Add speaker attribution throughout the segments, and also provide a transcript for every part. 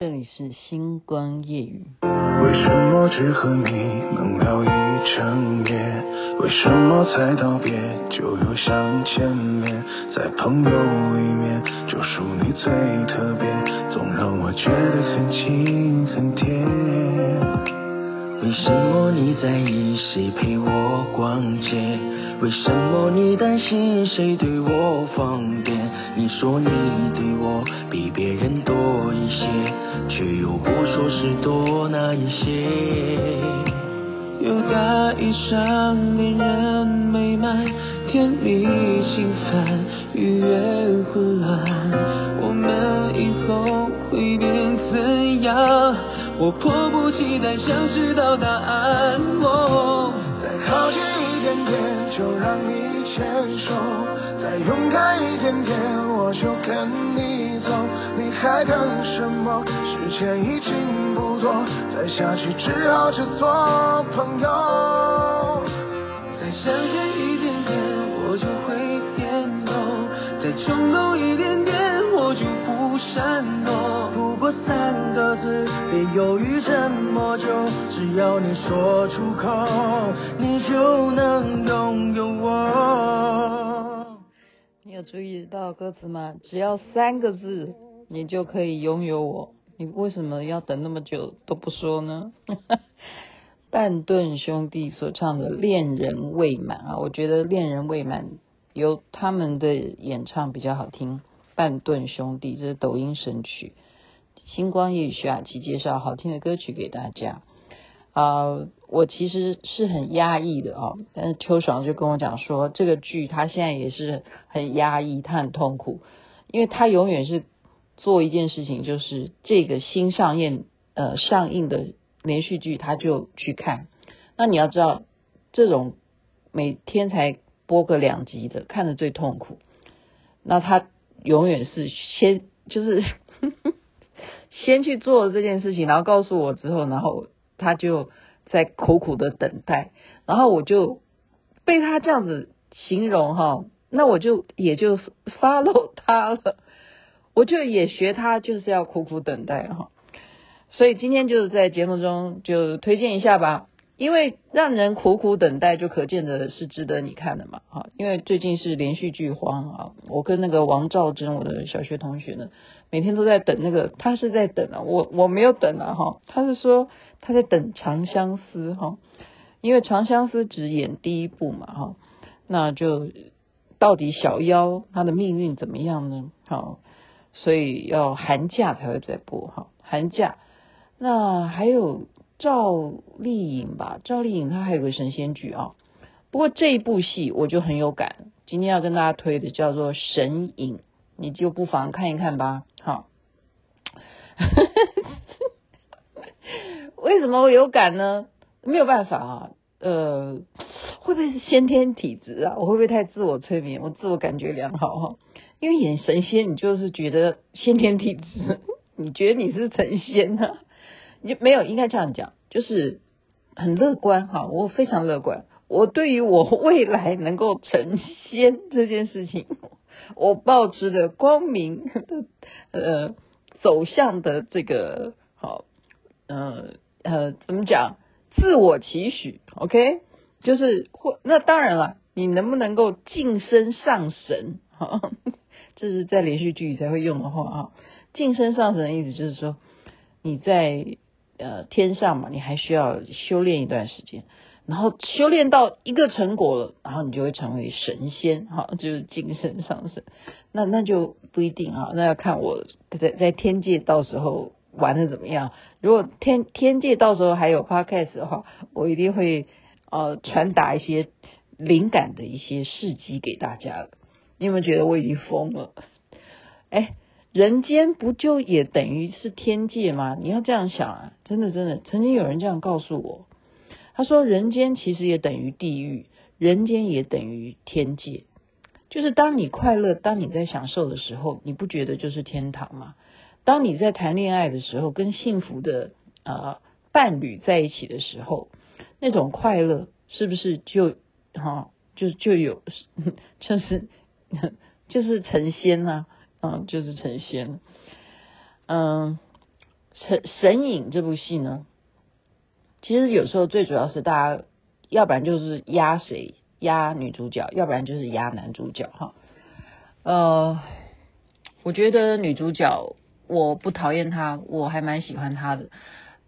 Speaker 1: 这里是星光夜语。
Speaker 2: 为什么只和你能聊一整夜？为什么才道别就又想见面？在朋友里面，就属你最特别，总让我觉得很亲很甜。
Speaker 3: 为什么你在意谁陪我逛街？为什么你担心谁对我放电？你说你对我比别人多一些，却又不说是多哪一些。
Speaker 2: 又在一场恋人未满，甜蜜心烦，愉悦混乱，我迫不及待想知道答案。哦，再靠近一点点，就让你牵手；再勇敢一点点，我就跟你走。你还等什么？时间已经不多，再下去只好只做朋友。再向前一点点，我就会点头；再冲动一点，闪躲。
Speaker 3: 不过三个字。别犹豫这么久，只要你说出口，你就能拥有我。
Speaker 1: 你有注意到歌词吗？只要三个字，你就可以拥有我。你为什么要等那么久都不说呢？半顿兄弟所唱的《恋人未满》啊，我觉得《恋人未满》由他们的演唱比较好听。半顿兄弟这是抖音神曲。星光夜雨徐雅琪介绍好听的歌曲给大家啊、呃，我其实是很压抑的哦，但是秋爽就跟我讲说，这个剧他现在也是很压抑，他很痛苦，因为他永远是做一件事情，就是这个新上映呃上映的连续剧他就去看。那你要知道，这种每天才播个两集的，看着最痛苦。那他永远是先就是。先去做这件事情，然后告诉我之后，然后他就在苦苦的等待，然后我就被他这样子形容哈，那我就也就 follow 他了，我就也学他，就是要苦苦等待哈。所以今天就是在节目中就推荐一下吧，因为让人苦苦等待，就可见的是值得你看的嘛哈。因为最近是连续剧荒啊，我跟那个王兆珍，我的小学同学呢。每天都在等那个，他是在等啊，我我没有等啊哈，他是说他在等《长相思》哈，因为《长相思》只演第一部嘛哈，那就到底小妖她的命运怎么样呢？好，所以要寒假才会再播哈，寒假。那还有赵丽颖吧，赵丽颖她还有个神仙剧啊，不过这一部戏我就很有感，今天要跟大家推的叫做《神隐》。你就不妨看一看吧，好。为什么我有感呢？没有办法啊，呃，会不会是先天体质啊？我会不会太自我催眠？我自我感觉良好哈，因为演神仙，你就是觉得先天体质，你觉得你是成仙呢、啊？你就没有应该这样讲，就是很乐观哈，我非常乐观，我对于我未来能够成仙这件事情。我抱持的光明的呃走向的这个好呃呃怎么讲自我期许，OK，就是或那当然了，你能不能够晋升上神？哈，这是在连续剧才会用的话啊。晋升上神的意思就是说你在呃天上嘛，你还需要修炼一段时间。然后修炼到一个成果了，然后你就会成为神仙，哈，就是精神上神。那那就不一定啊，那要看我在在天界到时候玩的怎么样。如果天天界到时候还有 podcast 的话，我一定会呃传达一些灵感的一些事迹给大家了。你有没有觉得我已经疯了？哎，人间不就也等于是天界吗？你要这样想啊，真的真的，曾经有人这样告诉我。他说：“人间其实也等于地狱，人间也等于天界。就是当你快乐，当你在享受的时候，你不觉得就是天堂吗？当你在谈恋爱的时候，跟幸福的呃伴侣在一起的时候，那种快乐是不是就哈、就就有 就是 就是成仙啊？嗯，就是成仙。嗯，神神隐这部戏呢，其实有时候最主要是大家，要不然就是压谁压女主角，要不然就是压男主角哈。呃，我觉得女主角我不讨厌她，我还蛮喜欢她的。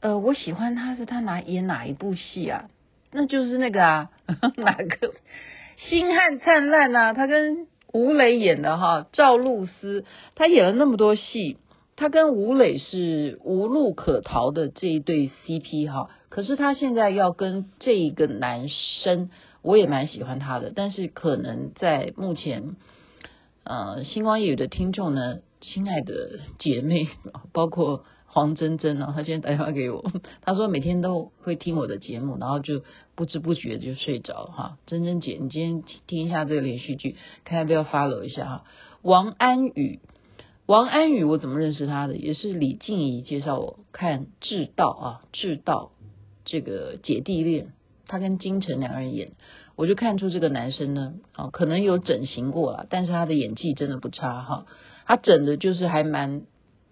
Speaker 1: 呃，我喜欢她是她哪演哪一部戏啊？那就是那个啊，哪个 星汉灿烂啊？她跟吴磊演的哈，赵露思，她演了那么多戏。他跟吴磊是无路可逃的这一对 CP 哈，可是他现在要跟这一个男生，我也蛮喜欢他的，但是可能在目前，呃，星光夜雨的听众呢，亲爱的姐妹，包括黄真真啊，她现在打电话给我，她说每天都会听我的节目，然后就不知不觉就睡着哈。珍珍姐，你今天听一下这个连续剧，看要不要 follow 一下哈。王安宇。王安宇，我怎么认识他的？也是李静怡介绍我看《智道》啊，《智道》这个姐弟恋，他跟金晨两个人演，我就看出这个男生呢，啊，可能有整形过了，但是他的演技真的不差哈，他整的就是还蛮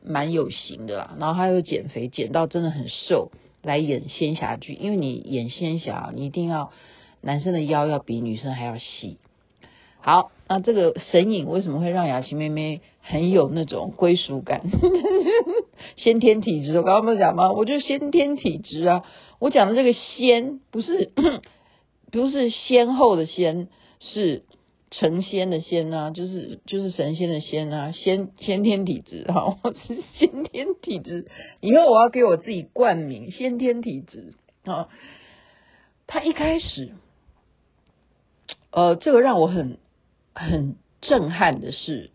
Speaker 1: 蛮有型的啦，然后他又减肥，减到真的很瘦来演仙侠剧，因为你演仙侠，你一定要男生的腰要比女生还要细。好，那这个神隐为什么会让雅琪妹妹很有那种归属感？先天体质，我刚刚不是讲吗？我就先天体质啊。我讲的这个仙不是 不是先后的先，是成仙的仙啊，就是就是神仙的仙啊，先先天体质哈，我是先天体质。以后我要给我自己冠名先天体质啊。他一开始，呃，这个让我很。很震撼的是，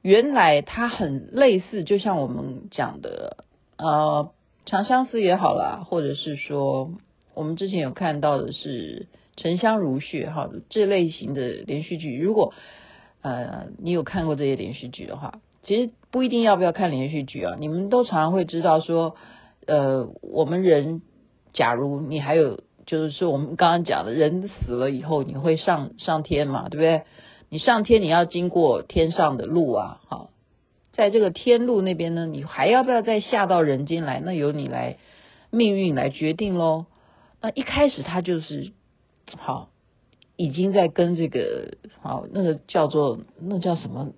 Speaker 1: 原来他很类似，就像我们讲的，呃，长相思也好啦，或者是说我们之前有看到的是沉香如屑哈，这类型的连续剧。如果呃你有看过这些连续剧的话，其实不一定要不要看连续剧啊，你们都常常会知道说，呃，我们人，假如你还有，就是说我们刚刚讲的人死了以后，你会上上天嘛，对不对？你上天，你要经过天上的路啊，好，在这个天路那边呢，你还要不要再下到人间来？那由你来命运来决定喽。那一开始他就是好，已经在跟这个好那个叫做那叫什么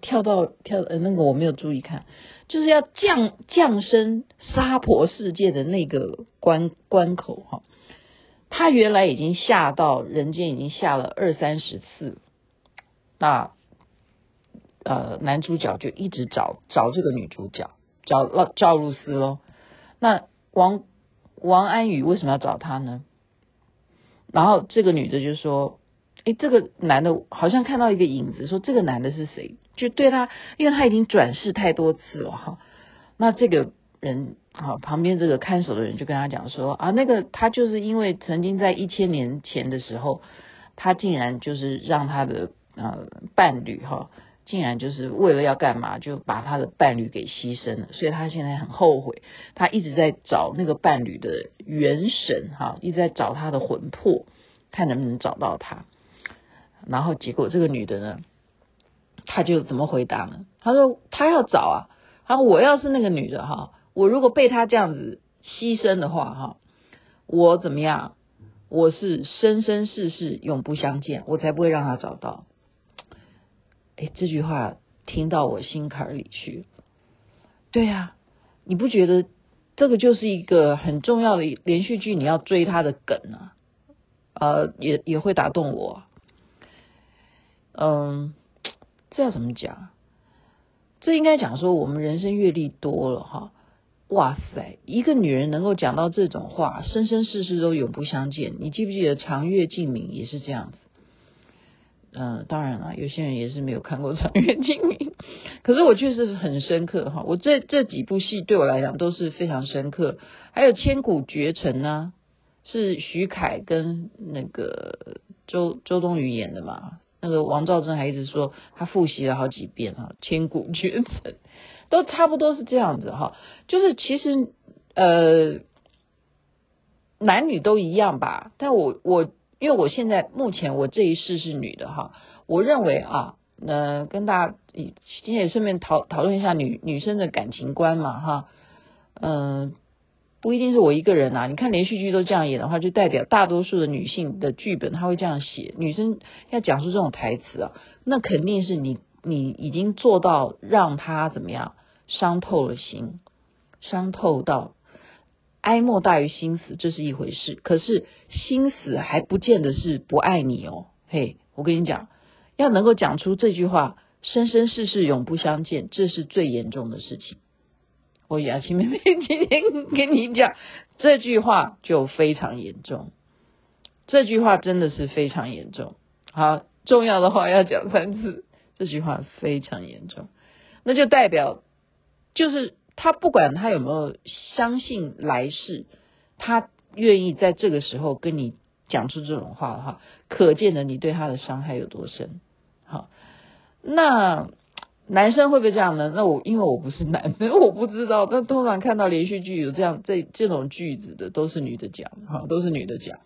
Speaker 1: 跳到跳呃那个我没有注意看，就是要降降生娑婆世界的那个关关口哈。他原来已经下到人间，已经下了二三十次。那呃，男主角就一直找找这个女主角，找赵赵露思喽。那王王安宇为什么要找她呢？然后这个女的就说：“诶，这个男的好像看到一个影子，说这个男的是谁？就对他，因为他已经转世太多次了哈。那这个人啊，旁边这个看守的人就跟他讲说啊，那个他就是因为曾经在一千年前的时候，他竟然就是让他的。”呃，伴侣哈，竟然就是为了要干嘛，就把他的伴侣给牺牲了，所以他现在很后悔，他一直在找那个伴侣的元神哈，一直在找他的魂魄，看能不能找到他。然后结果这个女的呢，她就怎么回答呢？她说她要找啊，她说我要是那个女的哈，我如果被他这样子牺牲的话哈，我怎么样？我是生生世世永不相见，我才不会让他找到。哎，这句话听到我心坎里去。对呀，你不觉得这个就是一个很重要的连续剧？你要追它的梗啊，呃，也也会打动我。嗯，这要怎么讲？这应该讲说我们人生阅历多了哈。哇塞，一个女人能够讲到这种话，生生世世都永不相见。你记不记得长月烬明也是这样子？嗯、呃，当然了，有些人也是没有看过《长月烬明》，可是我确实很深刻哈。我这这几部戏对我来讲都是非常深刻。还有《千古绝尘》呢，是徐凯跟那个周周冬雨演的嘛。那个王兆贞还一直说他复习了好几遍哈，《千古绝尘》都差不多是这样子哈。就是其实呃，男女都一样吧，但我我。因为我现在目前我这一世是女的哈，我认为啊，呃，跟大家今天也顺便讨讨论一下女女生的感情观嘛哈。嗯、不一定是我一个人啊。你看连续剧都这样演的话，就代表大多数的女性的剧本她会这样写，女生要讲述这种台词啊，那肯定是你你已经做到让她怎么样伤透了心，伤透到哀莫大于心死，这是一回事。可是心死还不见得是不爱你哦。嘿，我跟你讲，要能够讲出这句话。生生世世永不相见，这是最严重的事情。我雅琪妹妹 今天跟你讲这句话就非常严重，这句话真的是非常严重。好，重要的话要讲三次，这句话非常严重，那就代表就是他不管他有没有相信来世，他愿意在这个时候跟你讲出这种话的话，可见的你对他的伤害有多深。好。那男生会不会这样呢？那我因为我不是男的，我不知道。但通常看到连续剧有这样这这种句子的，都是女的讲，哈，都是女的讲。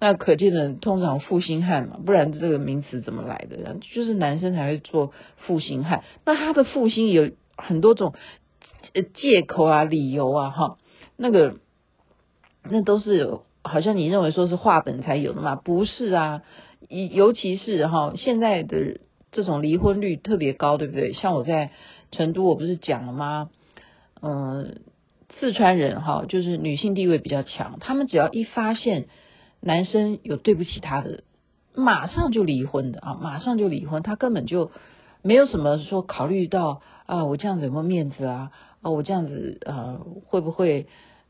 Speaker 1: 那可见的通常负心汉嘛，不然这个名词怎么来的？就是男生才会做负心汉。那他的负心有很多种借口啊、理由啊，哈，那个那都是，好像你认为说是话本才有的嘛？不是啊，尤其是哈现在的。这种离婚率特别高，对不对？像我在成都，我不是讲了吗？嗯，四川人哈，就是女性地位比较强，他们只要一发现男生有对不起他的，马上就离婚的啊，马上就离婚，他根本就没有什么说考虑到啊，我这样子有没有面子啊？啊，我这样子呃，会不会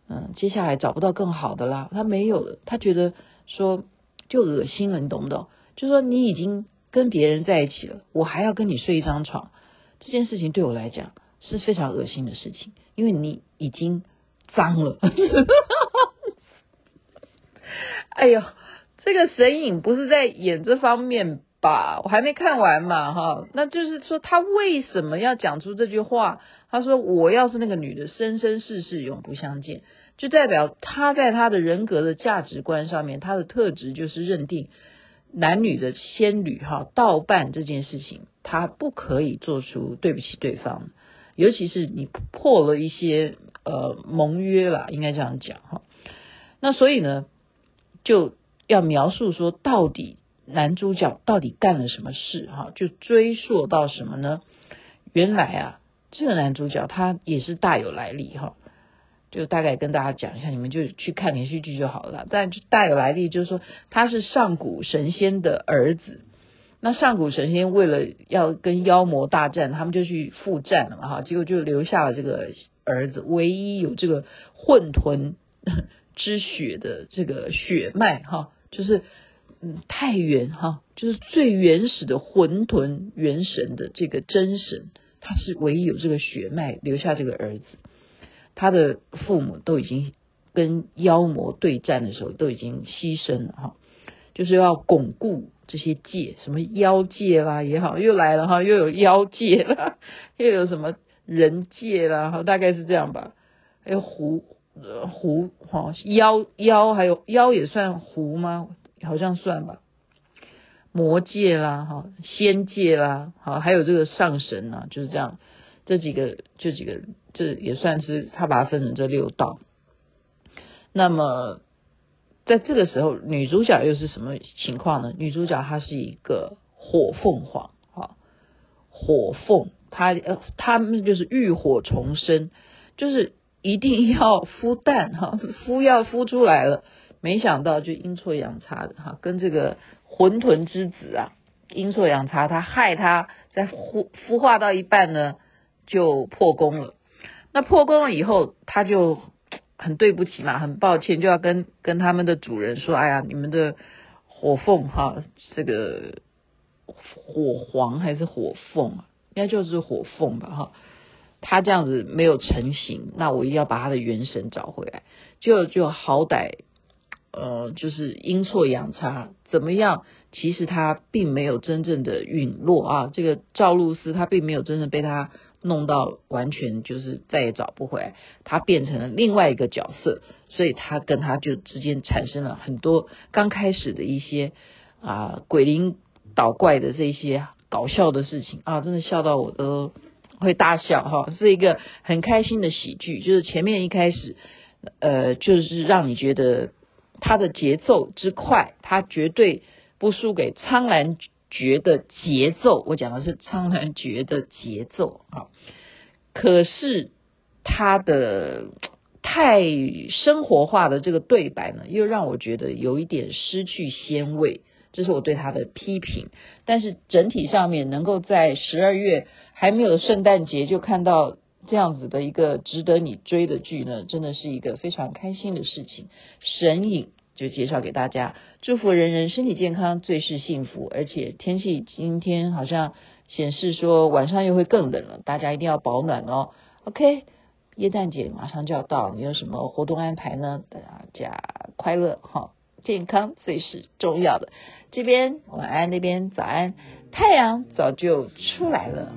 Speaker 1: 嗯，接下来找不到更好的啦？他没有的，他觉得说就恶心了，你懂不懂？就说你已经。跟别人在一起了，我还要跟你睡一张床，这件事情对我来讲是非常恶心的事情，因为你已经脏了。哎呦，这个神隐不是在演这方面吧？我还没看完嘛，哈，那就是说他为什么要讲出这句话？他说我要是那个女的，生生世世永不相见，就代表他在他的人格的价值观上面，他的特质就是认定。男女的仙侣哈，道伴这件事情，他不可以做出对不起对方，尤其是你破了一些呃盟约啦，应该这样讲哈。那所以呢，就要描述说到底男主角到底干了什么事哈，就追溯到什么呢？原来啊，这个男主角他也是大有来历哈。就大概跟大家讲一下，你们就去看连续剧就好了。但大有来历，就是说他是上古神仙的儿子。那上古神仙为了要跟妖魔大战，他们就去赴战了嘛，哈，结果就留下了这个儿子，唯一有这个混沌之血的这个血脉，哈，就是嗯太原哈，就是最原始的混沌元神的这个真神，他是唯一有这个血脉留下这个儿子。他的父母都已经跟妖魔对战的时候都已经牺牲了哈，就是要巩固这些界，什么妖界啦也好，又来了哈，又有妖界啦，又有什么人界啦，哈，大概是这样吧。还有狐呃狐哈妖妖，还有妖也算狐吗？好像算吧。魔界啦哈，仙界啦，好，还有这个上神呐，就是这样。这几个，这几个，这也算是他把它分成这六道。那么，在这个时候，女主角又是什么情况呢？女主角她是一个火凤凰，哈，火凤，她呃，她们就是浴火重生，就是一定要孵蛋，哈，孵要孵出来了，没想到就阴错阳差的，哈，跟这个混沌之子啊，阴错阳差，他害他在孵孵化到一半呢。就破功了，那破功了以后，他就很对不起嘛，很抱歉，就要跟跟他们的主人说：“哎呀，你们的火凤哈，这个火皇还是火凤啊？应该就是火凤吧哈。他这样子没有成型，那我一定要把他的元神找回来。就就好歹呃，就是阴错阳差，怎么样？其实他并没有真正的陨落啊。这个赵露思，他并没有真正被他。弄到完全就是再也找不回来，他变成了另外一个角色，所以他跟他就之间产生了很多刚开始的一些啊鬼灵倒怪的这些搞笑的事情啊，真的笑到我都会大笑哈，是一个很开心的喜剧。就是前面一开始，呃，就是让你觉得它的节奏之快，它绝对不输给《苍兰诀》的节奏。我讲的是《苍兰诀》的节奏啊，可是它的太生活化的这个对白呢，又让我觉得有一点失去鲜味。这是我对他的批评，但是整体上面能够在十二月还没有圣诞节就看到这样子的一个值得你追的剧呢，真的是一个非常开心的事情。神隐就介绍给大家，祝福人人身体健康，最是幸福。而且天气今天好像显示说晚上又会更冷了，大家一定要保暖哦。OK，耶诞节马上就要到，你有什么活动安排呢？大家快乐哈，健康最是重要的。这边晚安，那边早安，太阳早就出来了。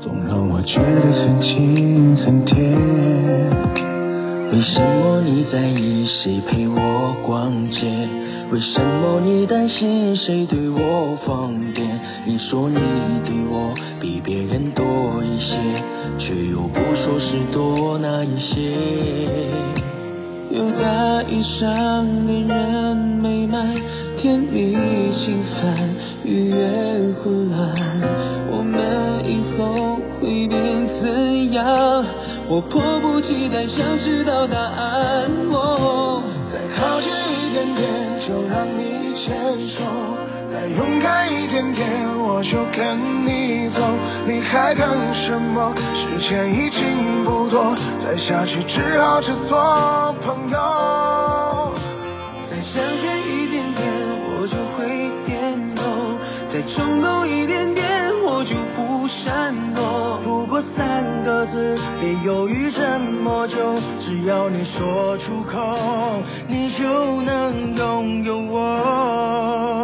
Speaker 3: 总让我觉得很近很甜。为什么你在意谁陪我逛街？为什么你担心谁对我放电？你说你对我比别人多一些，却又不说是多哪一些。
Speaker 2: 又在一场恋人美满，甜蜜心烦，愉悦混乱。我们以后会变怎样？我迫不及待想知道答案。哦，
Speaker 3: 再靠近一点点，就让你牵手。再勇敢一点点，我就跟你走。你还等什么？时间已经不多，再下去只好只做朋友。
Speaker 2: 再向前一点点，我就会点头。再冲动一点，闪躲不过三个字别犹豫这么久只要你说出口你就能拥有我。